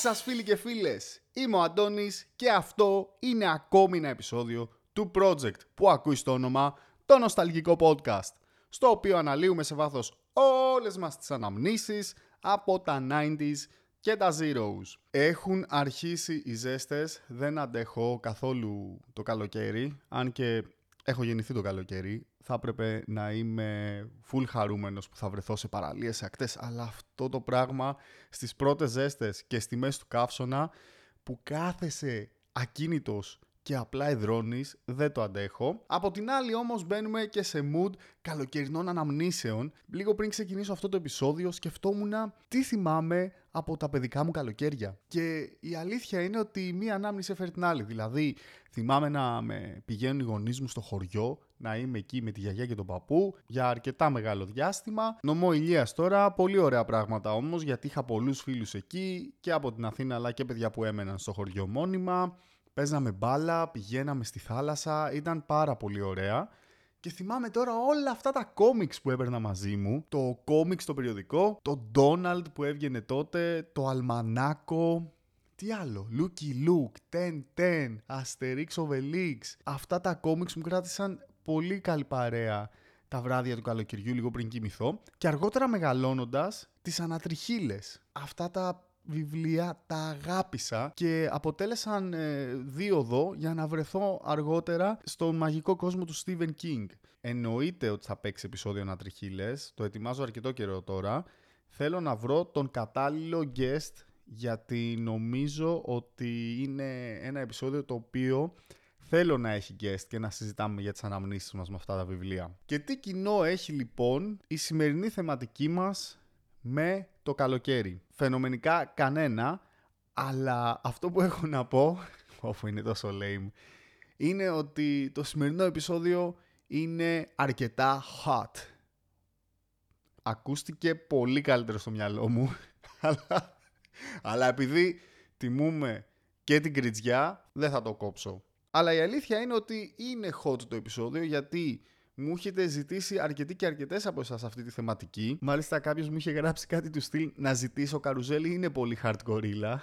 Γεια σας φίλοι και φίλες, είμαι ο Αντώνης και αυτό είναι ακόμη ένα επεισόδιο του project που ακούεις στο όνομα το Νοσταλγικό Podcast, στο οποίο αναλύουμε σε βάθος όλες μας τις αναμνήσεις από τα 90s και τα Zeros. Έχουν αρχίσει οι ζέστες, δεν αντέχω καθόλου το καλοκαίρι, αν και έχω γεννηθεί το καλοκαίρι, θα έπρεπε να είμαι full χαρούμενος που θα βρεθώ σε παραλίες, σε ακτές, αλλά αυτό το πράγμα στις πρώτες ζέστες και στη μέση του καύσωνα που κάθεσαι ακίνητος και απλά εδρώνεις, δεν το αντέχω. Από την άλλη όμως μπαίνουμε και σε mood καλοκαιρινών αναμνήσεων. Λίγο πριν ξεκινήσω αυτό το επεισόδιο σκεφτόμουν τι θυμάμαι από τα παιδικά μου καλοκαίρια. Και η αλήθεια είναι ότι μία ανάμνηση έφερε την άλλη. Δηλαδή θυμάμαι να με πηγαίνουν οι γονείς μου στο χωριό, να είμαι εκεί με τη γιαγιά και τον παππού για αρκετά μεγάλο διάστημα. Νομό Ηλίας τώρα, πολύ ωραία πράγματα όμως γιατί είχα πολλούς φίλους εκεί και από την Αθήνα αλλά και παιδιά που έμεναν στο χωριό μόνιμα. Παίζαμε μπάλα, πηγαίναμε στη θάλασσα, ήταν πάρα πολύ ωραία. Και θυμάμαι τώρα όλα αυτά τα κόμιξ που έπαιρνα μαζί μου. Το κόμιξ το περιοδικό, το Donald που έβγαινε τότε, το Αλμανάκο, τι άλλο, Lucky Luke, Ten Ten, Asterix Obelix. Αυτά τα κόμιξ μου κράτησαν πολύ καλή παρέα τα βράδια του καλοκαιριού λίγο πριν κοιμηθώ και αργότερα μεγαλώνοντας τις ανατριχίλες. Αυτά τα βιβλία τα αγάπησα και αποτέλεσαν ε, δίωδο για να βρεθώ αργότερα στον μαγικό κόσμο του Stephen King. Εννοείται ότι θα παίξει επεισόδιο ανατριχίλες, το ετοιμάζω αρκετό καιρό τώρα. Θέλω να βρω τον κατάλληλο guest γιατί νομίζω ότι είναι ένα επεισόδιο το οποίο θέλω να έχει guest και να συζητάμε για τις αναμνήσεις μας με αυτά τα βιβλία. Και τι κοινό έχει λοιπόν η σημερινή θεματική μας με το καλοκαίρι. Φαινομενικά κανένα, αλλά αυτό που έχω να πω, όπου είναι τόσο lame, είναι ότι το σημερινό επεισόδιο είναι αρκετά hot. Ακούστηκε πολύ καλύτερο στο μυαλό μου, αλλά, αλλά επειδή τιμούμε και την κριτζιά, δεν θα το κόψω. Αλλά η αλήθεια είναι ότι είναι hot το επεισόδιο γιατί μου έχετε ζητήσει αρκετοί και αρκετές από εσάς αυτή τη θεματική. Μάλιστα, κάποιος μου είχε γράψει κάτι του στυλ να ζητήσω καρουζέλι είναι πολύ hardcore.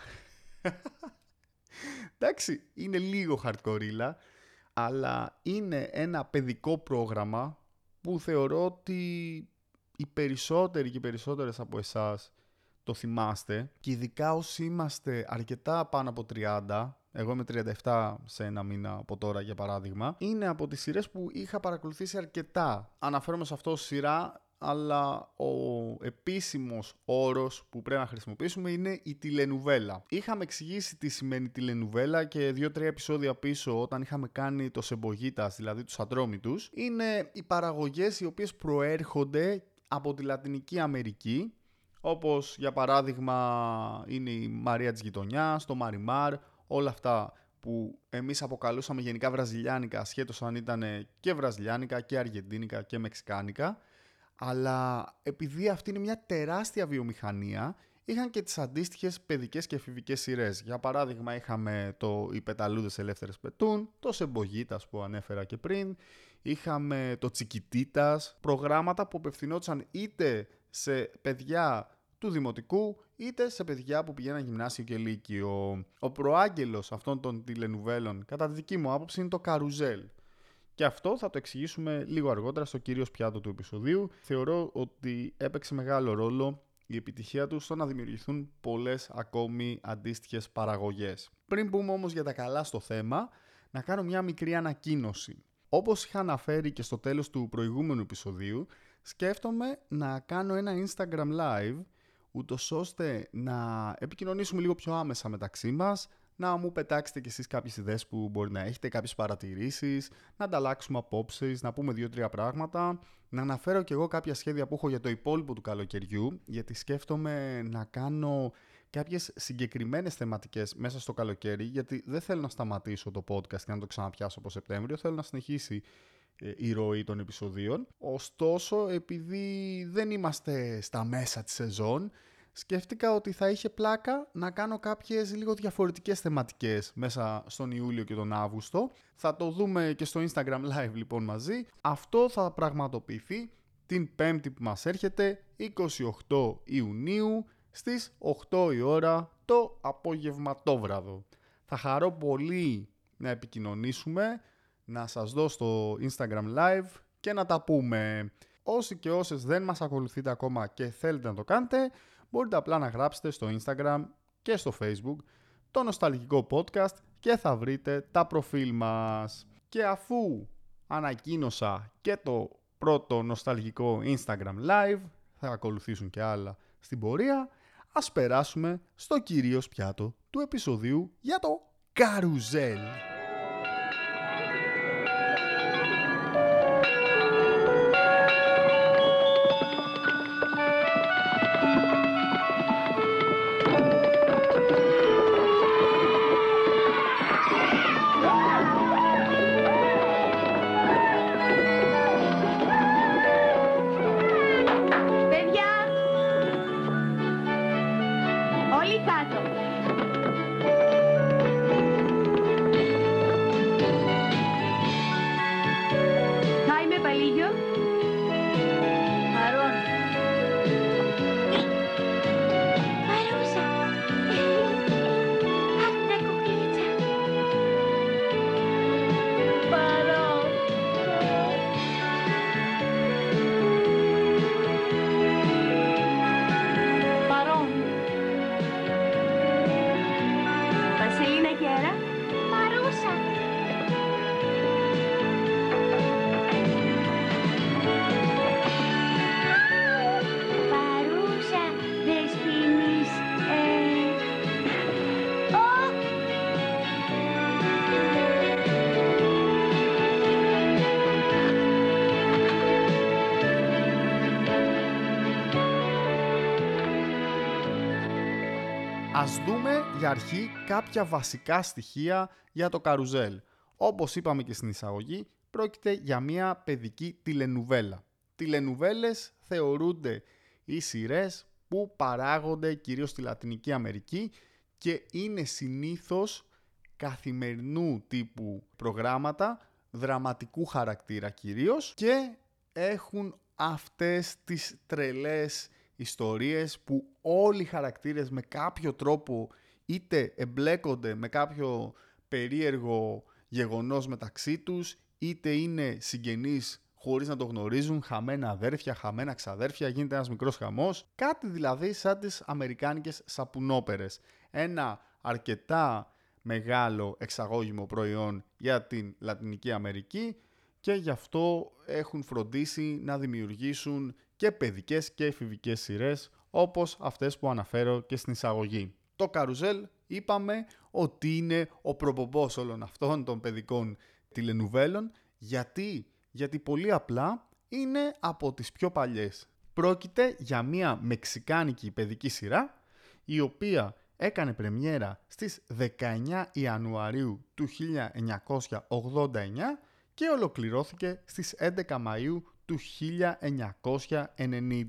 Εντάξει, είναι λίγο hardcore, αλλά είναι ένα παιδικό πρόγραμμα που θεωρώ ότι οι περισσότεροι και οι περισσότερες από εσάς το θυμάστε και ειδικά όσοι είμαστε αρκετά πάνω από 30 εγώ είμαι 37 σε ένα μήνα από τώρα για παράδειγμα, είναι από τις σειρές που είχα παρακολουθήσει αρκετά. Αναφέρομαι σε αυτό σειρά, αλλά ο επίσημος όρος που πρέπει να χρησιμοποιήσουμε είναι η τηλενουβέλα. Είχαμε εξηγήσει τι σημαίνει τηλενουβέλα και δύο-τρία επεισόδια πίσω όταν είχαμε κάνει το Σεμπογίτας, δηλαδή τους Αντρόμητους. Είναι οι παραγωγές οι οποίες προέρχονται από τη Λατινική Αμερική όπως για παράδειγμα είναι η Μαρία της Γειτονιάς, το Μαριμάρ, όλα αυτά που εμείς αποκαλούσαμε γενικά βραζιλιάνικα, ασχέτως αν ήταν και βραζιλιάνικα και αργεντίνικα και μεξικάνικα, αλλά επειδή αυτή είναι μια τεράστια βιομηχανία, είχαν και τις αντίστοιχες παιδικές και εφηβικές σειρές. Για παράδειγμα είχαμε το «Οι πεταλούδες ελεύθερες πετούν», το «Σεμπογίτας» που ανέφερα και πριν, είχαμε το «Τσικιτίτας», προγράμματα που απευθυνόντουσαν είτε σε παιδιά του δημοτικού είτε σε παιδιά που πηγαίναν γυμνάσιο και λύκειο. Ο προάγγελος αυτών των τηλενουβέλων, κατά τη δική μου άποψη, είναι το καρουζέλ. Και αυτό θα το εξηγήσουμε λίγο αργότερα στο κύριο πιάτο του επεισοδίου. Θεωρώ ότι έπαιξε μεγάλο ρόλο η επιτυχία του στο να δημιουργηθούν πολλές ακόμη αντίστοιχες παραγωγές. Πριν πούμε όμως για τα καλά στο θέμα, να κάνω μια μικρή ανακοίνωση. Όπως είχα αναφέρει και στο τέλος του προηγούμενου επεισοδίου, σκέφτομαι να κάνω ένα Instagram live ούτως ώστε να επικοινωνήσουμε λίγο πιο άμεσα μεταξύ μας, να μου πετάξετε κι εσείς κάποιες ιδέες που μπορεί να έχετε, κάποιες παρατηρήσεις, να ανταλλάξουμε απόψεις, να πούμε δύο-τρία πράγματα, να αναφέρω κι εγώ κάποια σχέδια που έχω για το υπόλοιπο του καλοκαιριού, γιατί σκέφτομαι να κάνω κάποιες συγκεκριμένες θεματικές μέσα στο καλοκαίρι, γιατί δεν θέλω να σταματήσω το podcast και να το ξαναπιάσω από Σεπτέμβριο, θέλω να συνεχίσει ε, η ροή των επεισοδίων. Ωστόσο, επειδή δεν είμαστε στα μέσα της σεζόν, σκέφτηκα ότι θα είχε πλάκα να κάνω κάποιες λίγο διαφορετικές θεματικές μέσα στον Ιούλιο και τον Αύγουστο. Θα το δούμε και στο Instagram Live λοιπόν μαζί. Αυτό θα πραγματοποιηθεί την πέμπτη που μας έρχεται, 28 Ιουνίου, στις 8 η ώρα το απογευματόβραδο. Θα χαρώ πολύ να επικοινωνήσουμε, να σας δω στο Instagram Live και να τα πούμε. Όσοι και όσες δεν μας ακολουθείτε ακόμα και θέλετε να το κάνετε, μπορείτε απλά να γράψετε στο Instagram και στο Facebook το νοσταλγικό podcast και θα βρείτε τα προφίλ μας. Και αφού ανακοίνωσα και το πρώτο νοσταλγικό Instagram Live, θα ακολουθήσουν και άλλα στην πορεία, ας περάσουμε στο κυρίως πιάτο του επεισοδίου για το καρουζέλ. Ας δούμε για αρχή κάποια βασικά στοιχεία για το καρουζέλ. Όπως είπαμε και στην εισαγωγή, πρόκειται για μια παιδική τηλενουβέλα. Τηλενουβέλες θεωρούνται οι σειρές που παράγονται κυρίως στη Λατινική Αμερική και είναι συνήθως καθημερινού τύπου προγράμματα, δραματικού χαρακτήρα κυρίως και έχουν αυτές τις τρελές ιστορίες που όλοι οι χαρακτήρες με κάποιο τρόπο είτε εμπλέκονται με κάποιο περίεργο γεγονός μεταξύ τους, είτε είναι συγγενείς χωρίς να το γνωρίζουν, χαμένα αδέρφια, χαμένα ξαδέρφια, γίνεται ένας μικρός χαμός. Κάτι δηλαδή σαν τις αμερικάνικες σαπουνόπερες. Ένα αρκετά μεγάλο εξαγώγημο προϊόν για την Λατινική Αμερική και γι' αυτό έχουν φροντίσει να δημιουργήσουν και παιδικές και εφηβικές σειρές όπως αυτές που αναφέρω και στην εισαγωγή. Το καρουζέλ είπαμε ότι είναι ο προπομπός όλων αυτών των παιδικών τηλενουβέλων γιατί, γιατί πολύ απλά είναι από τις πιο παλιές. Πρόκειται για μια μεξικάνικη παιδική σειρά η οποία έκανε πρεμιέρα στις 19 Ιανουαρίου του 1989 και ολοκληρώθηκε στις 11 Μαΐου του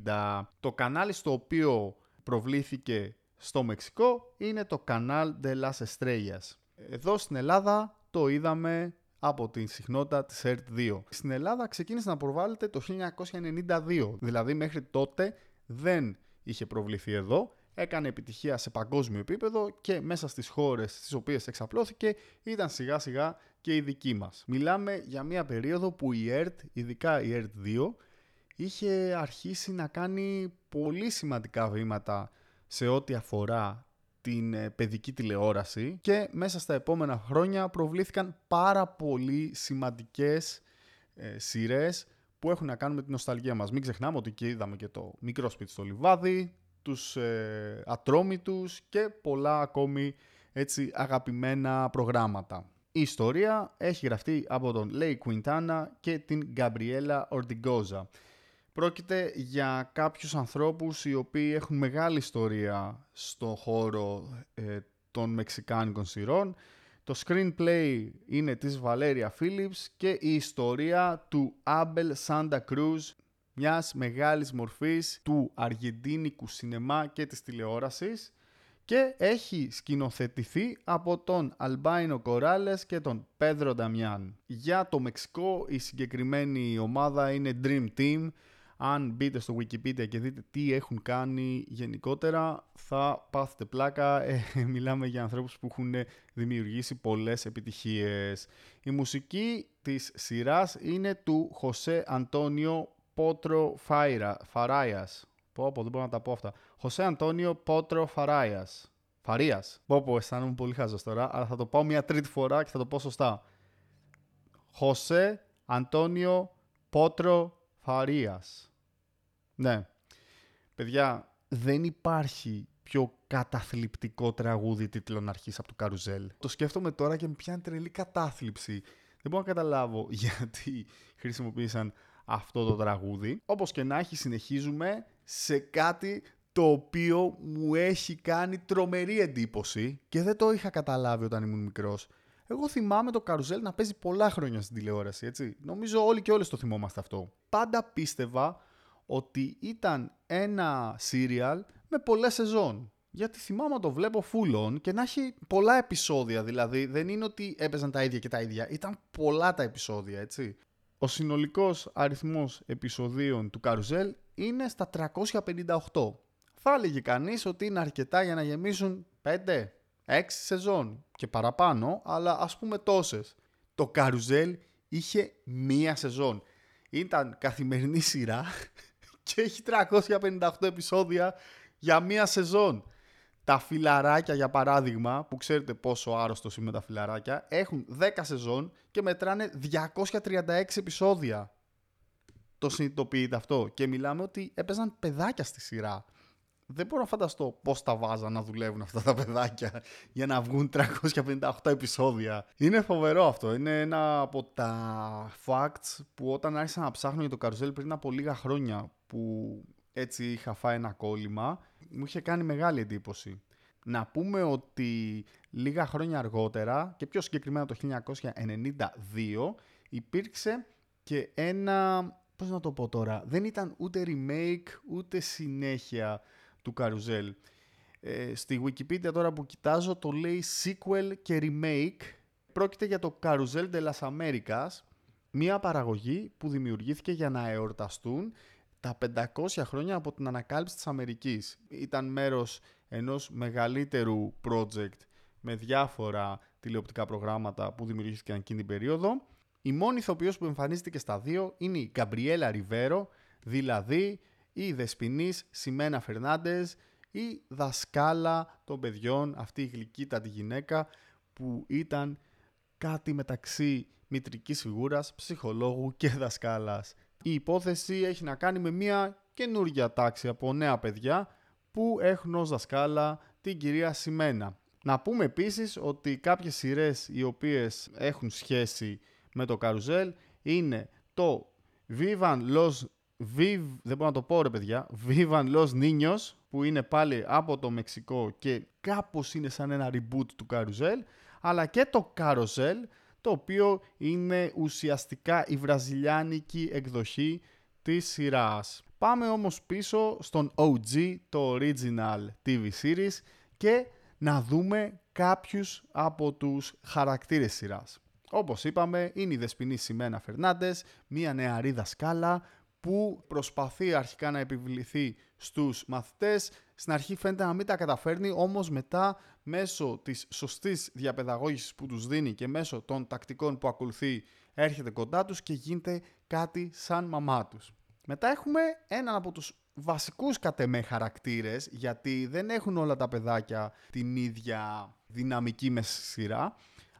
1990. Το κανάλι στο οποίο προβλήθηκε στο Μεξικό είναι το κανάλ de las Estrellas. Εδώ στην Ελλάδα το είδαμε από την συχνότητα της ERT2. Στην Ελλάδα ξεκίνησε να προβάλλεται το 1992, δηλαδή μέχρι τότε δεν είχε προβληθεί εδώ, έκανε επιτυχία σε παγκόσμιο επίπεδο και μέσα στις χώρες στις οποίες εξαπλώθηκε ήταν σιγά σιγά και η δική μας. Μιλάμε για μια περίοδο που η ERT, ειδικά η ERT2, είχε αρχίσει να κάνει πολύ σημαντικά βήματα σε ό,τι αφορά την ε, παιδική τηλεόραση και μέσα στα επόμενα χρόνια προβλήθηκαν πάρα πολύ σημαντικές ε, σειρές που έχουν να κάνουν με την νοσταλγία μας. Μην ξεχνάμε ότι και είδαμε και το μικρό σπίτι στο λιβάδι, τους ε, ατρόμητους και πολλά ακόμη έτσι αγαπημένα προγράμματα. Η ιστορία έχει γραφτεί από τον Λέι Κουιντάνα και την Γκαμπριέλα Ορντιγκόζα. Πρόκειται για κάποιους ανθρώπους οι οποίοι έχουν μεγάλη ιστορία στο χώρο ε, των μεξικάνικων σειρών. Το screenplay είναι της Βαλέρια Phillips και η ιστορία του Άμπελ Σάντα Κρούζ, μιας μεγάλης μορφής του αργεντίνικου σινεμά και της τηλεόρασης και έχει σκηνοθετηθεί από τον Αλμπάινο Κοράλες και τον Πέδρο Νταμιάν. Για το Μεξικό η συγκεκριμένη ομάδα είναι Dream Team, αν μπείτε στο Wikipedia και δείτε τι έχουν κάνει γενικότερα, θα πάθετε πλάκα. Ε, μιλάμε για ανθρώπους που έχουν δημιουργήσει πολλές επιτυχίες. Η μουσική της σειράς είναι του Χωσέ Αντώνιο Πότρο Φαράιας. Πω, πω, δεν μπορώ να τα πω αυτά. Χωσέ Αντώνιο Πότρο Φαράιας. Φαρίας. Πω, πω, αισθάνομαι πολύ χάζος τώρα, αλλά θα το πάω μια τρίτη φορά και θα το πω σωστά. Χωσέ Αντώνιο Πότρο Φαρίας. Ναι. Παιδιά, δεν υπάρχει πιο καταθλιπτικό τραγούδι τίτλων αρχής από το Καρουζέλ. Το σκέφτομαι τώρα και με πιάνει τρελή κατάθλιψη. Δεν μπορώ να καταλάβω γιατί χρησιμοποίησαν αυτό το τραγούδι. Όπως και να έχει συνεχίζουμε σε κάτι το οποίο μου έχει κάνει τρομερή εντύπωση και δεν το είχα καταλάβει όταν ήμουν μικρός. Εγώ θυμάμαι το καρουζέλ να παίζει πολλά χρόνια στην τηλεόραση, έτσι. Νομίζω όλοι και όλες το θυμόμαστε αυτό. Πάντα πίστευα ότι ήταν ένα σύριαλ με πολλές σεζόν. Γιατί θυμάμαι να το βλέπω full on και να έχει πολλά επεισόδια. Δηλαδή δεν είναι ότι έπαιζαν τα ίδια και τα ίδια. Ήταν πολλά τα επεισόδια, έτσι. Ο συνολικός αριθμός επεισοδίων του Καρουζέλ είναι στα 358. Θα έλεγε κανείς ότι είναι αρκετά για να γεμίσουν 5, 6 σεζόν και παραπάνω, αλλά ας πούμε τόσες. Το Καρουζέλ είχε μία σεζόν. Ήταν καθημερινή σειρά και έχει 358 επεισόδια για μία σεζόν. Τα φιλαράκια, για παράδειγμα, που ξέρετε πόσο άρρωστος είμαι τα φιλαράκια, έχουν 10 σεζόν και μετράνε 236 επεισόδια. Το συνειδητοποιείτε αυτό. Και μιλάμε ότι έπαιζαν παιδάκια στη σειρά. Δεν μπορώ να φανταστώ πώς τα βάζα να δουλεύουν αυτά τα παιδάκια για να βγουν 358 επεισόδια. Είναι φοβερό αυτό. Είναι ένα από τα facts που όταν άρχισα να ψάχνω για το καρουζέλ πριν από λίγα χρόνια που έτσι είχα φάει ένα κόλλημα, μου είχε κάνει μεγάλη εντύπωση. Να πούμε ότι λίγα χρόνια αργότερα και πιο συγκεκριμένα το 1992 υπήρξε και ένα, πώς να το πω τώρα, δεν ήταν ούτε remake ούτε συνέχεια του Καρουζέλ. Ε, στη Wikipedia τώρα που κοιτάζω το λέει sequel και remake. Πρόκειται για το Carousel de las Americas, μια παραγωγή που δημιουργήθηκε για να εορταστούν τα 500 χρόνια από την ανακάλυψη της Αμερικής. Ήταν μέρος ενός μεγαλύτερου project με διάφορα τηλεοπτικά προγράμματα που δημιουργήθηκαν εκείνη την περίοδο. Η μόνη ηθοποιός που εμφανίζεται και στα δύο είναι η Γκαμπριέλα Ριβέρο, δηλαδή η Δεσποινής Σιμένα Φερνάντες, η δασκάλα των παιδιών, αυτή η γλυκύτατη γυναίκα που ήταν κάτι μεταξύ μητρικής φιγούρας, ψυχολόγου και δασκάλας. Η υπόθεση έχει να κάνει με μια καινούργια τάξη από νέα παιδιά που έχουν ως δασκάλα την κυρία Σιμένα. Να πούμε επίσης ότι κάποιες σειρές οι οποίες έχουν σχέση με το καρουζέλ είναι το Vivan Los Viv, δεν μπορώ να το πω ρε παιδιά, Vivan Los Niños που είναι πάλι από το Μεξικό και κάπως είναι σαν ένα reboot του Carousel αλλά και το Carousel το οποίο είναι ουσιαστικά η βραζιλιάνικη εκδοχή της σειράς. Πάμε όμως πίσω στον OG, το original TV series και να δούμε κάποιους από τους χαρακτήρες σειράς. Όπως είπαμε, είναι η Δεσποινή Σιμένα Φερνάντες, μια νεαρή δασκάλα που προσπαθεί αρχικά να επιβληθεί στους μαθητές. Στην αρχή φαίνεται να μην τα καταφέρνει, όμως μετά μέσω της σωστής διαπαιδαγώγησης που τους δίνει και μέσω των τακτικών που ακολουθεί έρχεται κοντά τους και γίνεται κάτι σαν μαμά τους. Μετά έχουμε έναν από τους βασικούς κατεμέ χαρακτήρες, γιατί δεν έχουν όλα τα παιδάκια την ίδια δυναμική μες σειρά.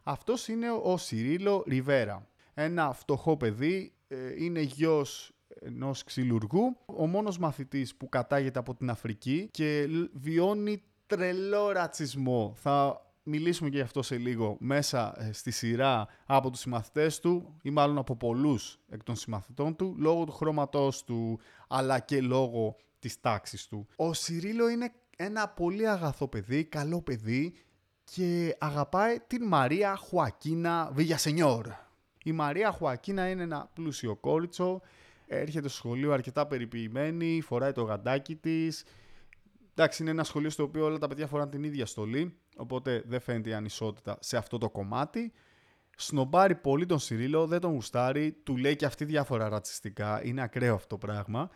Αυτός είναι ο Σιρίλο Ριβέρα. Ένα φτωχό παιδί, ε, είναι γιος ενός ξυλουργού. Ο μόνος μαθητής που κατάγεται από την Αφρική και βιώνει τρελό ρατσισμό. Θα μιλήσουμε και γι' αυτό σε λίγο μέσα ε, στη σειρά από τους συμμαθητές του ή μάλλον από πολλούς εκ των συμμαθητών του λόγω του χρώματός του αλλά και λόγω της τάξης του. Ο Σιρίλο είναι ένα πολύ αγαθό παιδί, καλό παιδί και αγαπάει την Μαρία Χουακίνα Βιγιασενιόρ. Η Μαρία Χουακίνα είναι ένα πλούσιο κόριτσο έρχεται στο σχολείο αρκετά περιποιημένη, φοράει το γαντάκι της. Εντάξει, είναι ένα σχολείο στο οποίο όλα τα παιδιά φοράνε την ίδια στολή, οπότε δεν φαίνεται η ανισότητα σε αυτό το κομμάτι. Σνομπάρει πολύ τον Σιρίλο, δεν τον γουστάρει, του λέει και αυτή διάφορα ρατσιστικά, είναι ακραίο αυτό το πράγμα.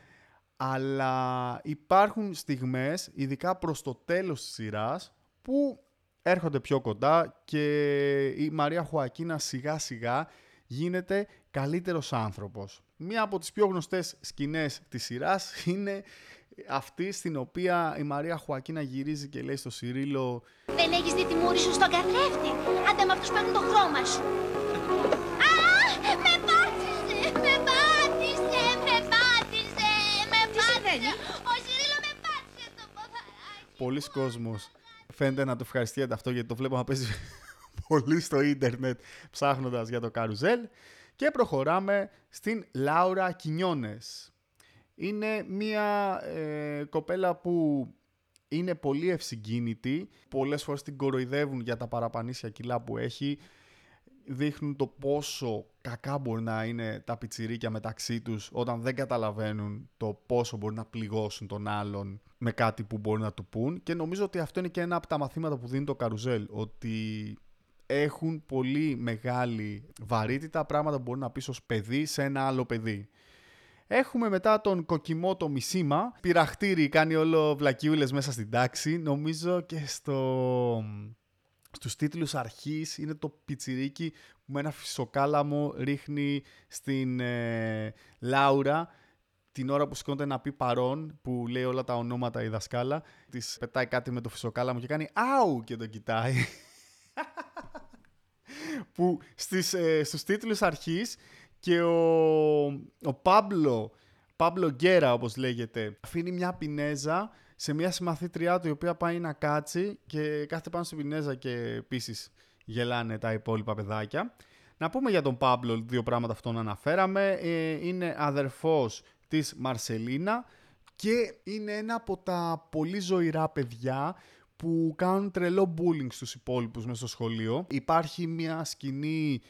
Αλλά υπάρχουν στιγμές, ειδικά προς το τέλος της σειράς, που έρχονται πιο κοντά και η Μαρία Χουακίνα σιγά σιγά γίνεται καλύτερος άνθρωπος. Μία από τις πιο γνωστές σκηνές της σειράς είναι αυτή στην οποία η Μαρία Χουακίνα γυρίζει και λέει στο Σιρίλο Δεν έχεις δει τη μούρη σου στον καθρέφτη. Άντε με αυτούς παίρνουν το χρώμα σου. Α, με πάτησε, με πάτησε, με πάτησε, με πάτησε. Ο Σιρίλο με πάτησε το ποδαράκι. Πολλοί κόσμος φαίνεται να το ευχαριστιέται αυτό γιατί το βλέπω να παίζει πολύ στο ίντερνετ ψάχνοντας για το καρουζέλ. Και προχωράμε στην Λάουρα Κινιόνες. Είναι μια ε, κοπέλα που είναι πολύ ευσυγκίνητη. Πολλές φορές την κοροϊδεύουν για τα παραπανήσια κιλά που έχει. Δείχνουν το πόσο κακά μπορεί να είναι τα πιτσιρίκια μεταξύ τους όταν δεν καταλαβαίνουν το πόσο μπορεί να πληγώσουν τον άλλον με κάτι που μπορεί να του πούν. Και νομίζω ότι αυτό είναι και ένα από τα μαθήματα που δίνει το καρουζέλ. Ότι έχουν πολύ μεγάλη βαρύτητα πράγματα που μπορεί να πεις ως παιδί σε ένα άλλο παιδί. Έχουμε μετά τον Κοκιμότο Μισίμα. Πειραχτήρι, κάνει όλο βλακιούλες μέσα στην τάξη. Νομίζω και στο... στους τίτλους αρχής είναι το πιτσιρίκι που με ένα φυσοκάλαμο ρίχνει στην ε, Λάουρα την ώρα που σηκώνεται να πει παρόν, που λέει όλα τα ονόματα η δασκάλα, της πετάει κάτι με το φυσοκάλαμο και κάνει «Άου» και τον κοιτάει. που στις, ε, στους τίτλους αρχής και ο, ο Πάμπλο, Πάμπλο Γκέρα όπως λέγεται, αφήνει μια πινέζα σε μια συμμαθήτριά του η οποία πάει να κάτσει και κάθεται πάνω στην πινέζα και επίσης γελάνε τα υπόλοιπα παιδάκια. Να πούμε για τον Πάμπλο δύο πράγματα αυτόν αναφέραμε. Ε, είναι αδερφός της Μαρσελίνα και είναι ένα από τα πολύ ζωηρά παιδιά που κάνουν τρελό bullying στους υπόλοιπους μέσα στο σχολείο. Υπάρχει μια σκηνή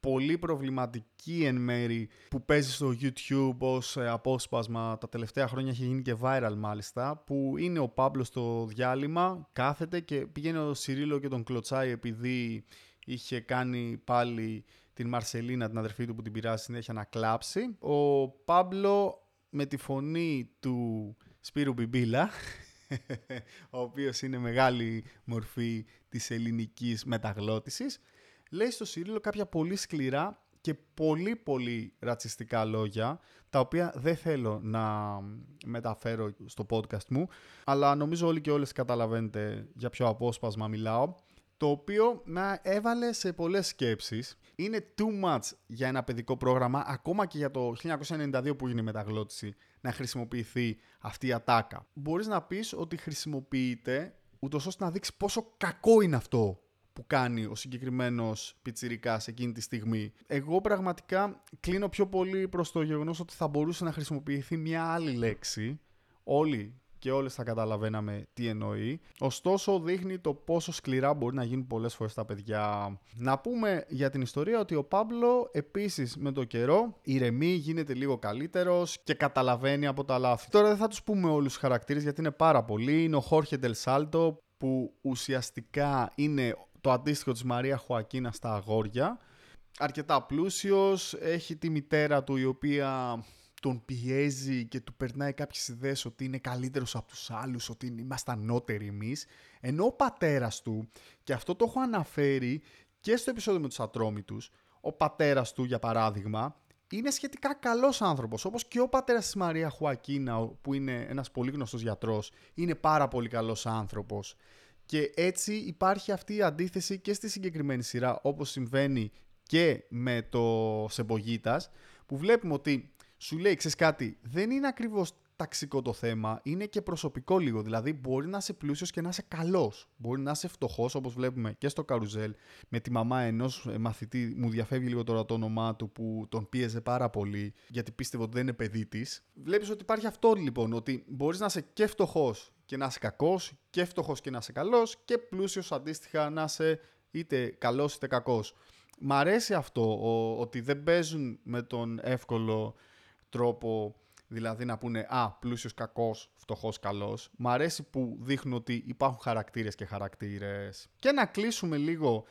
πολύ προβληματική εν μέρη που παίζει στο YouTube ως ε, απόσπασμα. Τα τελευταία χρόνια έχει γίνει και viral μάλιστα που είναι ο Παύλος στο διάλειμμα κάθεται και πηγαίνει ο Σιρίλο και τον κλωτσάει επειδή είχε κάνει πάλι την Μαρσελίνα την αδερφή του που την πειράζει συνέχεια να κλάψει. Ο Παύλο με τη φωνή του Σπύρου Μπιμπίλα ο οποίος είναι μεγάλη μορφή της ελληνικής μεταγλώτησης, λέει στο Σιρίλο κάποια πολύ σκληρά και πολύ πολύ ρατσιστικά λόγια, τα οποία δεν θέλω να μεταφέρω στο podcast μου, αλλά νομίζω όλοι και όλες καταλαβαίνετε για ποιο απόσπασμα μιλάω, το οποίο με έβαλε σε πολλές σκέψεις. Είναι too much για ένα παιδικό πρόγραμμα, ακόμα και για το 1992 που γίνει η μεταγλώτηση, να χρησιμοποιηθεί αυτή η ατάκα. Μπορείς να πεις ότι χρησιμοποιείται ούτως ώστε να δείξεις πόσο κακό είναι αυτό; Που κάνει ο συγκεκριμένος πιτσιρικάς εκείνη τη στιγμή. Εγώ πραγματικά κλείνω πιο πολύ προς το γεγονός ότι θα μπορούσε να χρησιμοποιηθεί μια άλλη λέξη. Όλοι και όλες θα καταλαβαίναμε τι εννοεί. Ωστόσο δείχνει το πόσο σκληρά μπορεί να γίνουν πολλές φορές τα παιδιά. Να πούμε για την ιστορία ότι ο Πάμπλο επίσης με το καιρό ηρεμεί, γίνεται λίγο καλύτερος και καταλαβαίνει από τα λάθη. Τώρα δεν θα τους πούμε όλους τους χαρακτήρες γιατί είναι πάρα πολλοί. Είναι ο Χόρχε Ντελσάλτο που ουσιαστικά είναι το αντίστοιχο της Μαρία Χουακίνα στα αγόρια. Αρκετά πλούσιος, έχει τη μητέρα του η οποία τον πιέζει και του περνάει κάποιες ιδέες ότι είναι καλύτερος από τους άλλους, ότι είμαστε ανώτεροι εμείς, ενώ ο πατέρας του, και αυτό το έχω αναφέρει και στο επεισόδιο με τους ατρόμητους, ο πατέρας του για παράδειγμα, είναι σχετικά καλός άνθρωπος, όπως και ο πατέρας της Μαρία Χουακίνα, που είναι ένας πολύ γνωστός γιατρός, είναι πάρα πολύ καλός άνθρωπος. Και έτσι υπάρχει αυτή η αντίθεση και στη συγκεκριμένη σειρά, όπως συμβαίνει και με το Σεμπογίτας, που βλέπουμε ότι σου λέει, ξέρεις κάτι, δεν είναι ακριβώς ταξικό το θέμα, είναι και προσωπικό λίγο. Δηλαδή, μπορεί να είσαι πλούσιος και να είσαι καλός. Μπορεί να είσαι φτωχός, όπως βλέπουμε και στο καρουζέλ, με τη μαμά ενός μαθητή. Μου διαφεύγει λίγο τώρα το όνομά του που τον πίεζε πάρα πολύ, γιατί πίστευε ότι δεν είναι παιδί της. Βλέπεις ότι υπάρχει αυτό λοιπόν, ότι μπορείς να είσαι και φτωχός και να είσαι κακός, και φτωχός και να είσαι καλός, και πλούσιος αντίστοιχα να είσαι είτε καλός είτε κακός. Μ' αρέσει αυτό, ότι δεν παίζουν με τον εύκολο τρόπο δηλαδή να πούνε «Α, πλούσιος κακός, φτωχός καλός». Μ' αρέσει που δείχνουν ότι υπάρχουν χαρακτήρες και χαρακτήρες. Και να κλείσουμε λίγο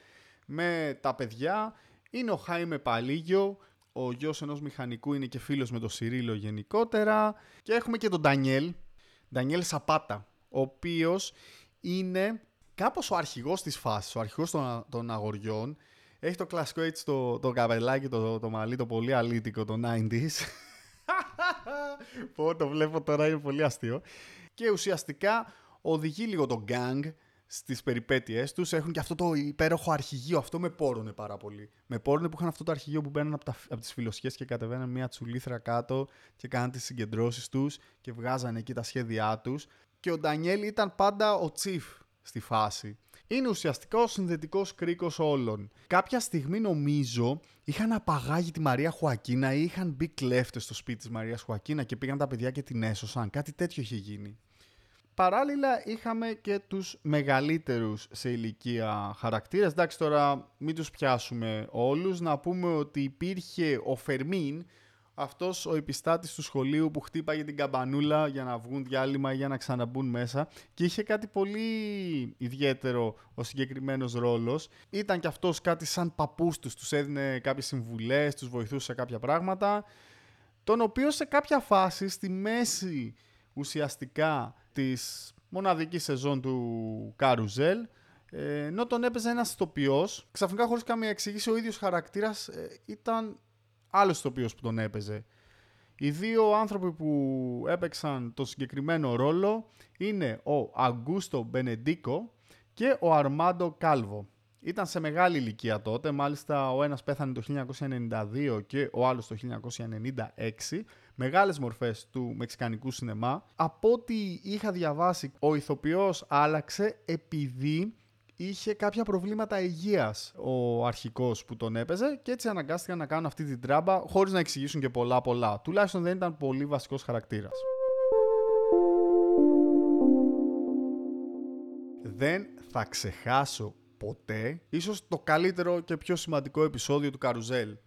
με τα παιδιά. Είναι ο Χάιμε Παλίγιο, ο ο γιος ενός μηχανικού είναι και φίλος με τον Σιρίλο γενικότερα. Και έχουμε και τον Ντανιέλ, Ντανιέλ Σαπάτα, ο οποίος είναι κάπως ο αρχηγός της φάσης, ο αρχηγός των, των αγοριών. Έχει το κλασικό έτσι το, το καπελάκι, το, το μαλλί, το πολύ αλήτικο, το 90s. Πω, το βλέπω τώρα, είναι πολύ αστείο. Και ουσιαστικά οδηγεί λίγο το gang στις περιπέτειές τους. Έχουν και αυτό το υπέροχο αρχηγείο. Αυτό με πόρωνε πάρα πολύ. Με πόρωνε που είχαν αυτό το αρχηγείο που μπαίνουν από, από τις φιλοσχέ και κατεβαίναν μια τσουλήθρα κάτω και κάναν τις συγκεντρώσεις τους και βγάζανε εκεί τα σχέδιά τους. Και ο Ντανιέλ ήταν πάντα ο τσιφ στη φάση. Είναι ουσιαστικά ο συνδετικός κρίκος όλων. Κάποια στιγμή νομίζω είχαν απαγάγει τη Μαρία Χουακίνα ή είχαν μπει κλέφτες στο σπίτι της Μαρίας Χουακίνα και πήγαν τα παιδιά και την έσωσαν. Κάτι τέτοιο είχε γίνει. Παράλληλα είχαμε και τους μεγαλύτερους σε ηλικία χαρακτήρες. Εντάξει τώρα μην τους πιάσουμε όλους. Να πούμε ότι υπήρχε ο Φερμίν, αυτός ο επιστάτης του σχολείου που χτύπαγε την καμπανούλα για να βγουν διάλειμμα ή για να ξαναμπούν μέσα και είχε κάτι πολύ ιδιαίτερο ο συγκεκριμένος ρόλος. Ήταν και αυτός κάτι σαν παππούς τους, τους έδινε κάποιες συμβουλές, τους βοηθούσε σε κάποια πράγματα, τον οποίο σε κάποια φάση στη μέση ουσιαστικά της μοναδικής σεζόν του Καρουζέλ ε, ενώ τον έπαιζε ένας ηθοποιός ξαφνικά χωρίς καμία εξήγηση ο ίδιος χαρακτήρας ε, ήταν άλλος ηθοποιός που τον έπαιζε οι δύο άνθρωποι που έπαιξαν το συγκεκριμένο ρόλο είναι ο Αγκούστο Μπενεντίκο και ο Αρμάντο Κάλβο. Ήταν σε μεγάλη ηλικία τότε, μάλιστα ο ένας πέθανε το 1992 και ο άλλος το 1996 μεγάλες μορφές του μεξικανικού σινεμά. Από ό,τι είχα διαβάσει, ο ηθοποιός άλλαξε επειδή είχε κάποια προβλήματα υγείας ο αρχικός που τον έπαιζε και έτσι αναγκάστηκαν να κάνουν αυτή την τράμπα χωρίς να εξηγήσουν και πολλά πολλά. Τουλάχιστον δεν ήταν πολύ βασικός χαρακτήρας. Δεν θα ξεχάσω ποτέ ίσως το καλύτερο και πιο σημαντικό επεισόδιο του Καρουζέλ.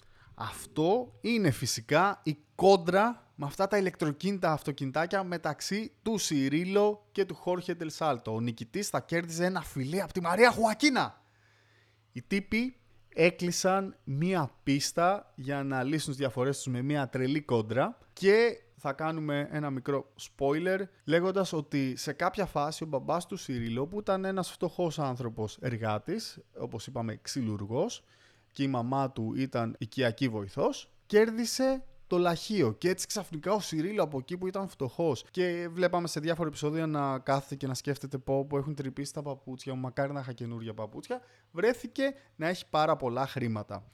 Αυτό είναι φυσικά η κόντρα με αυτά τα ηλεκτροκίνητα αυτοκινητάκια μεταξύ του Σιρίλο και του Χόρχε Τελσάλτο. Ο νικητής θα κέρδιζε ένα φιλί από τη Μαρία Χουακίνα. Οι τύποι έκλεισαν μία πίστα για να λύσουν τις διαφορές τους με μία τρελή κόντρα και θα κάνουμε ένα μικρό spoiler λέγοντας ότι σε κάποια φάση ο μπαμπάς του Σιρίλο που ήταν ένας φτωχός άνθρωπος εργάτης, όπως είπαμε ξυλουργός και η μαμά του ήταν οικιακή βοηθός, κέρδισε το λαχείο. Και έτσι ξαφνικά ο Σιρίλο από εκεί που ήταν φτωχός. Και βλέπαμε σε διάφορα επεισόδια να κάθεται και να σκέφτεται πω που έχουν τρυπήσει τα παπούτσια μου. Μακάρι να είχα καινούργια παπούτσια. Βρέθηκε να έχει πάρα πολλά χρήματα.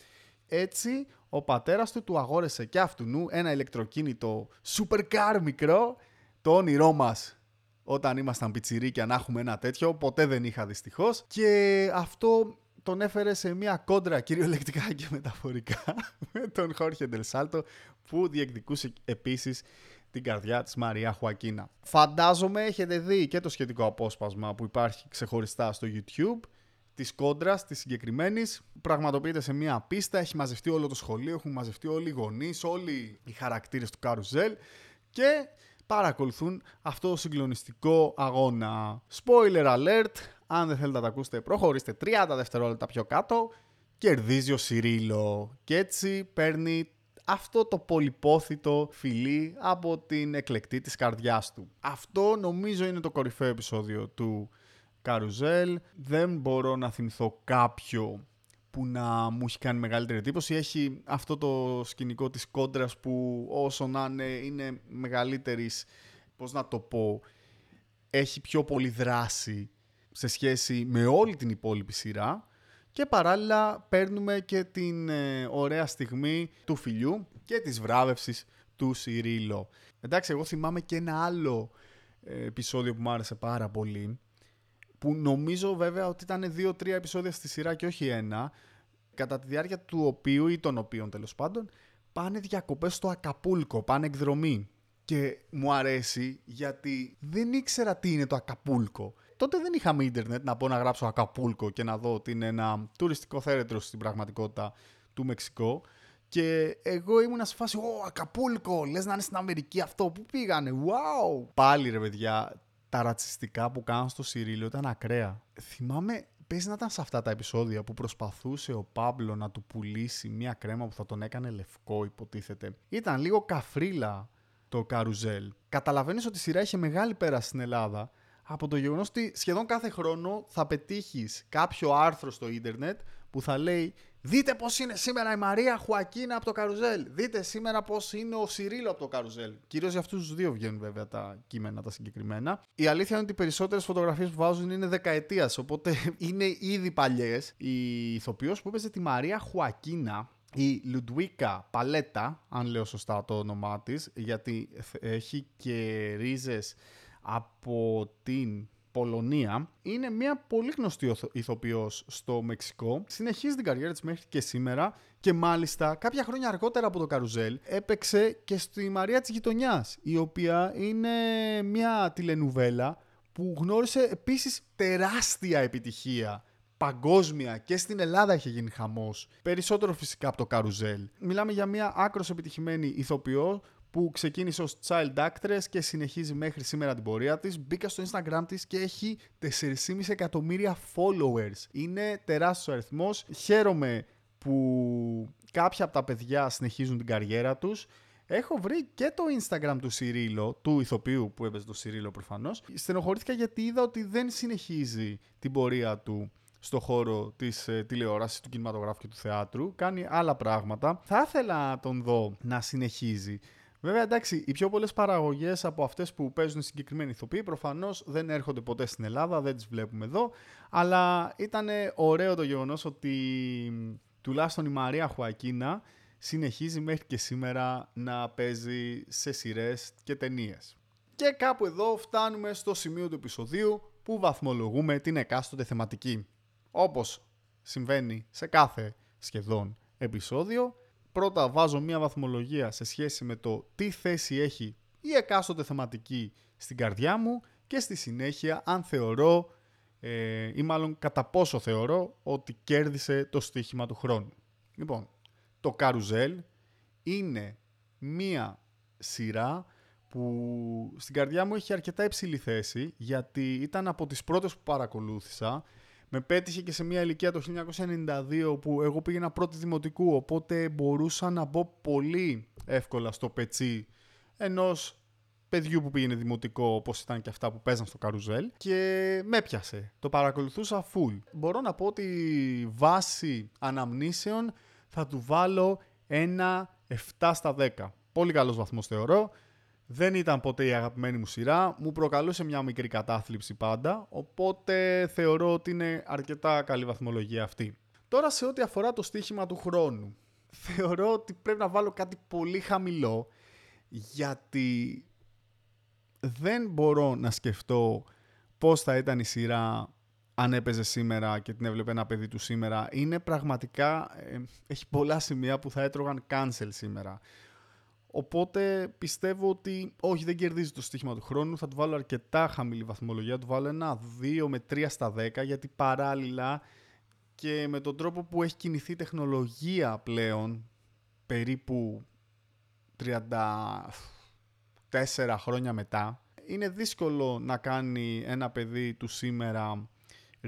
Έτσι, ο πατέρας του του αγόρεσε και αυτού ένα ηλεκτροκίνητο supercar μικρό. Το όνειρό μας όταν ήμασταν πιτσιρίκια να έχουμε ένα τέτοιο. Ποτέ δεν είχα δυστυχώς. Και αυτό τον έφερε σε μια κόντρα κυριολεκτικά και μεταφορικά με τον Χόρχε Ντελσάλτο που διεκδικούσε επίσης την καρδιά της Μαρία Χουακίνα. Φαντάζομαι έχετε δει και το σχετικό απόσπασμα που υπάρχει ξεχωριστά στο YouTube της κόντρας, της συγκεκριμένης. Πραγματοποιείται σε μια πίστα, έχει μαζευτεί όλο το σχολείο, έχουν μαζευτεί όλοι οι γονείς, όλοι οι χαρακτήρες του Καρουζέλ και παρακολουθούν αυτό το συγκλονιστικό αγώνα. Spoiler alert, αν δεν θέλετε να τα ακούσετε, προχωρήστε 30 δευτερόλεπτα πιο κάτω. Κερδίζει ο Σιρίλο. Και έτσι παίρνει αυτό το πολυπόθητο φιλί από την εκλεκτή της καρδιάς του. Αυτό νομίζω είναι το κορυφαίο επεισόδιο του Καρουζέλ. Δεν μπορώ να θυμηθώ κάποιο που να μου έχει κάνει μεγαλύτερη εντύπωση. Έχει αυτό το σκηνικό της κόντρας που όσο να είναι, είναι μεγαλύτερης, πώς να το πω, έχει πιο πολύ δράση σε σχέση με όλη την υπόλοιπη σειρά και παράλληλα παίρνουμε και την ε, ωραία στιγμή του φιλιού και της βράβευσης του Σιρίλο. Εντάξει, εγώ θυμάμαι και ένα άλλο ε, επεισόδιο που μου άρεσε πάρα πολύ που νομίζω βέβαια ότι ήταν δύο-τρία επεισόδια στη σειρά και όχι ένα κατά τη διάρκεια του οποίου ή των οποίων τέλος πάντων πάνε διακοπές στο Ακαπούλκο, πάνε εκδρομή. Και μου αρέσει γιατί δεν ήξερα τι είναι το Ακαπούλκο τότε δεν είχαμε ίντερνετ να πω να γράψω Ακαπούλκο και να δω ότι είναι ένα τουριστικό θέρετρο στην πραγματικότητα του Μεξικό. Και εγώ ήμουν σε φάση, Ω, Ακαπούλκο, λες να είναι στην Αμερική αυτό, πού πήγανε, wow. Πάλι ρε παιδιά, τα ρατσιστικά που κάνουν στο Σιρίλιο ήταν ακραία. Θυμάμαι Παίζει να ήταν σε αυτά τα επεισόδια που προσπαθούσε ο Πάμπλο να του πουλήσει μια κρέμα που θα τον έκανε λευκό, υποτίθεται. Ήταν λίγο καφρίλα το καρουζέλ. Καταλαβαίνεις ότι η σειρά είχε μεγάλη πέραση στην Ελλάδα από το γεγονός ότι σχεδόν κάθε χρόνο θα πετύχεις κάποιο άρθρο στο ίντερνετ που θα λέει Δείτε πώς είναι σήμερα η Μαρία Χουακίνα από το καρουζέλ. Δείτε σήμερα πώς είναι ο Σιρίλο από το καρουζέλ. Κυρίως για αυτούς τους δύο βγαίνουν βέβαια τα κείμενα τα συγκεκριμένα. Η αλήθεια είναι ότι οι περισσότερες φωτογραφίες που βάζουν είναι δεκαετίας, οπότε είναι ήδη παλιές. Η ηθοποιός που έπαιζε τη Μαρία Χουακίνα η Λουντουίκα Παλέτα, αν λέω σωστά το όνομά της, γιατί έχει και ρίζες από την Πολωνία, είναι μια πολύ γνωστή ηθοποιός στο Μεξικό. Συνεχίζει την καριέρα της μέχρι και σήμερα και μάλιστα κάποια χρόνια αργότερα από το Καρουζέλ έπαιξε και στη Μαρία της Γειτονιάς, η οποία είναι μια τηλενουβέλα που γνώρισε επίσης τεράστια επιτυχία παγκόσμια και στην Ελλάδα είχε γίνει χαμός. Περισσότερο φυσικά από το καρουζέλ. Μιλάμε για μια άκρος επιτυχημένη ηθοποιό που ξεκίνησε ως child actress και συνεχίζει μέχρι σήμερα την πορεία της. Μπήκα στο Instagram της και έχει 4,5 εκατομμύρια followers. Είναι τεράστιος αριθμός. Χαίρομαι που κάποια από τα παιδιά συνεχίζουν την καριέρα τους. Έχω βρει και το Instagram του Σιρίλο, του ηθοποιού που έπαιζε το Σιρίλο προφανώς. Στενοχωρήθηκα γιατί είδα ότι δεν συνεχίζει την πορεία του στο χώρο της ε, τηλεόρασης, του κινηματογράφου και του θεάτρου. Κάνει άλλα πράγματα. Θα ήθελα να τον δω να συνεχίζει. Βέβαια, εντάξει, οι πιο πολλές παραγωγές από αυτές που παίζουν συγκεκριμένοι ηθοποιοί προφανώς δεν έρχονται ποτέ στην Ελλάδα, δεν τις βλέπουμε εδώ. Αλλά ήταν ωραίο το γεγονός ότι τουλάχιστον η Μαρία Χουακίνα συνεχίζει μέχρι και σήμερα να παίζει σε σειρές και ταινίες. Και κάπου εδώ φτάνουμε στο σημείο του επεισοδίου που βαθμολογούμε την εκάστοτε θεματική. Όπως συμβαίνει σε κάθε σχεδόν επεισόδιο, πρώτα βάζω μία βαθμολογία σε σχέση με το τι θέση έχει η εκάστοτε θεματική στην καρδιά μου και στη συνέχεια αν θεωρώ ε, ή μάλλον κατά πόσο θεωρώ ότι κέρδισε το στοίχημα του χρόνου. Λοιπόν, το Καρουζέλ είναι μία σειρά που στην καρδιά μου έχει αρκετά υψηλή θέση γιατί ήταν από τις πρώτες που παρακολούθησα με πέτυχε και σε μια ηλικία το 1992 που εγώ πήγαινα πρώτη δημοτικού, οπότε μπορούσα να μπω πολύ εύκολα στο πετσί ενός παιδιού που πήγαινε δημοτικό όπως ήταν και αυτά που παίζαν στο καρουζέλ και με έπιασε. Το παρακολουθούσα full. Μπορώ να πω ότι βάση αναμνήσεων θα του βάλω ένα 7 στα 10. Πολύ καλός βαθμός θεωρώ. Δεν ήταν ποτέ η αγαπημένη μου σειρά, μου προκαλούσε μια μικρή κατάθλιψη πάντα, οπότε θεωρώ ότι είναι αρκετά καλή βαθμολογία αυτή. Τώρα σε ό,τι αφορά το στοίχημα του χρόνου, θεωρώ ότι πρέπει να βάλω κάτι πολύ χαμηλό, γιατί δεν μπορώ να σκεφτώ πώς θα ήταν η σειρά αν έπαιζε σήμερα και την έβλεπε ένα παιδί του σήμερα. Είναι πραγματικά, ε, έχει πολλά σημεία που θα έτρωγαν cancel σήμερα. Οπότε πιστεύω ότι όχι δεν κερδίζει το στοίχημα του χρόνου, θα του βάλω αρκετά χαμηλή βαθμολογία, του βάλω ένα 2 με 3 στα 10 γιατί παράλληλα και με τον τρόπο που έχει κινηθεί η τεχνολογία πλέον περίπου 34 χρόνια μετά είναι δύσκολο να κάνει ένα παιδί του σήμερα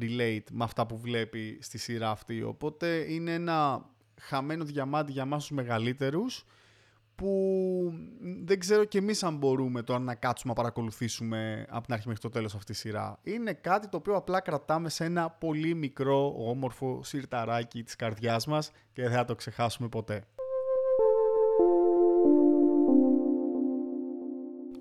relate με αυτά που βλέπει στη σειρά αυτή. Οπότε είναι ένα χαμένο διαμάτι για μας τους μεγαλύτερους που δεν ξέρω και εμείς αν μπορούμε τώρα να κάτσουμε να παρακολουθήσουμε από την αρχή μέχρι το τέλος αυτή τη σειρά. Είναι κάτι το οποίο απλά κρατάμε σε ένα πολύ μικρό, όμορφο σιρταράκι της καρδιάς μας και δεν θα το ξεχάσουμε ποτέ.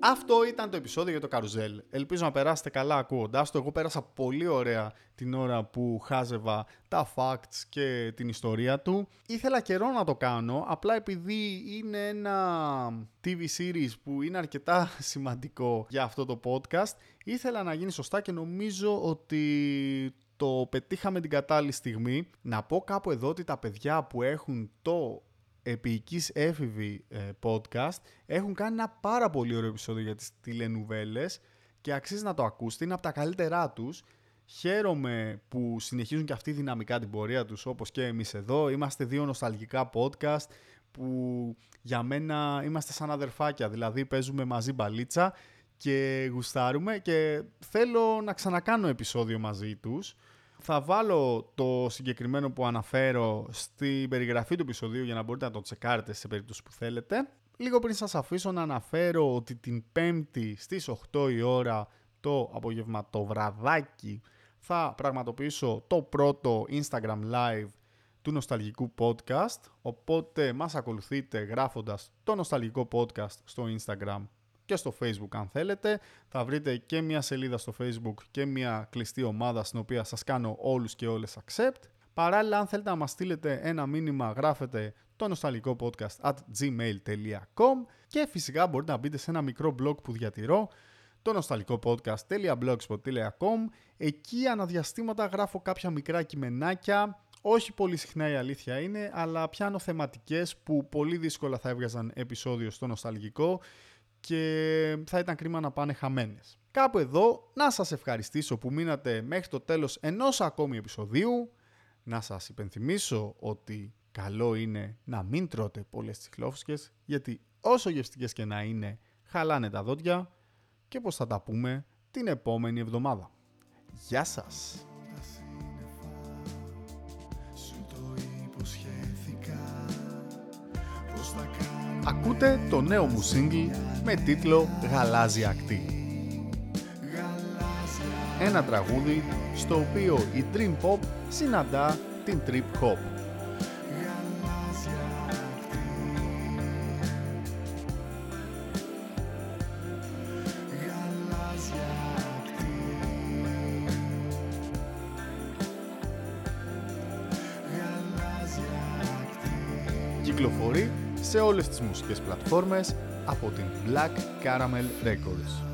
Αυτό ήταν το επεισόδιο για το καρουζέλ. Ελπίζω να περάσετε καλά ακούγοντάς το. Εγώ πέρασα πολύ ωραία την ώρα που χάζευα τα facts και την ιστορία του. Ήθελα καιρό να το κάνω, απλά επειδή είναι ένα TV series που είναι αρκετά σημαντικό για αυτό το podcast, ήθελα να γίνει σωστά και νομίζω ότι το πετύχαμε την κατάλληλη στιγμή. Να πω κάπου εδώ ότι τα παιδιά που έχουν το επίοικης έφηβη ε, podcast έχουν κάνει ένα πάρα πολύ ωραίο επεισόδιο για τις τηλενουβέλες και αξίζει να το ακούσετε, είναι από τα καλύτερά τους. Χαίρομαι που συνεχίζουν και αυτοί δυναμικά την πορεία τους όπως και εμείς εδώ. Είμαστε δύο νοσταλγικά podcast που για μένα είμαστε σαν αδερφάκια, δηλαδή παίζουμε μαζί μπαλίτσα και γουστάρουμε και θέλω να ξανακάνω επεισόδιο μαζί τους. Θα βάλω το συγκεκριμένο που αναφέρω στην περιγραφή του επεισοδίου για να μπορείτε να το τσεκάρετε σε περίπτωση που θέλετε. Λίγο πριν σας αφήσω να αναφέρω ότι την 5η στις 8 η ώρα το απόγευμα το βραδάκι θα πραγματοποιήσω το πρώτο Instagram Live του Νοσταλγικού Podcast, οπότε μας ακολουθείτε γράφοντας το Νοσταλγικό Podcast στο Instagram και στο Facebook αν θέλετε. Θα βρείτε και μια σελίδα στο Facebook και μια κλειστή ομάδα στην οποία σας κάνω όλους και όλες accept. Παράλληλα, αν θέλετε να μας στείλετε ένα μήνυμα, γράφετε το νοσταλγικό podcast at gmail.com και φυσικά μπορείτε να μπείτε σε ένα μικρό blog που διατηρώ το νοσταλικό podcast.blogspot.com Εκεί αναδιαστήματα γράφω κάποια μικρά κειμενάκια όχι πολύ συχνά η αλήθεια είναι, αλλά πιάνω θεματικές που πολύ δύσκολα θα έβγαζαν επεισόδιο στο νοσταλγικό και θα ήταν κρίμα να πάνε χαμένες. Κάπου εδώ να σας ευχαριστήσω που μείνατε μέχρι το τέλος ενός ακόμη επεισοδίου. Να σας υπενθυμίσω ότι καλό είναι να μην τρώτε πολλές τσιχλόφσκες γιατί όσο γευστικές και να είναι χαλάνε τα δόντια και πως θα τα πούμε την επόμενη εβδομάδα. Γεια σας! Ακούτε το νέο μου single με τίτλο «Γαλάζια ακτή». Ένα τραγούδι στο οποίο η Dream Pop συναντά την Trip Hop. Όλες τις μουσικές πλατφόρμες από την Black Caramel Records.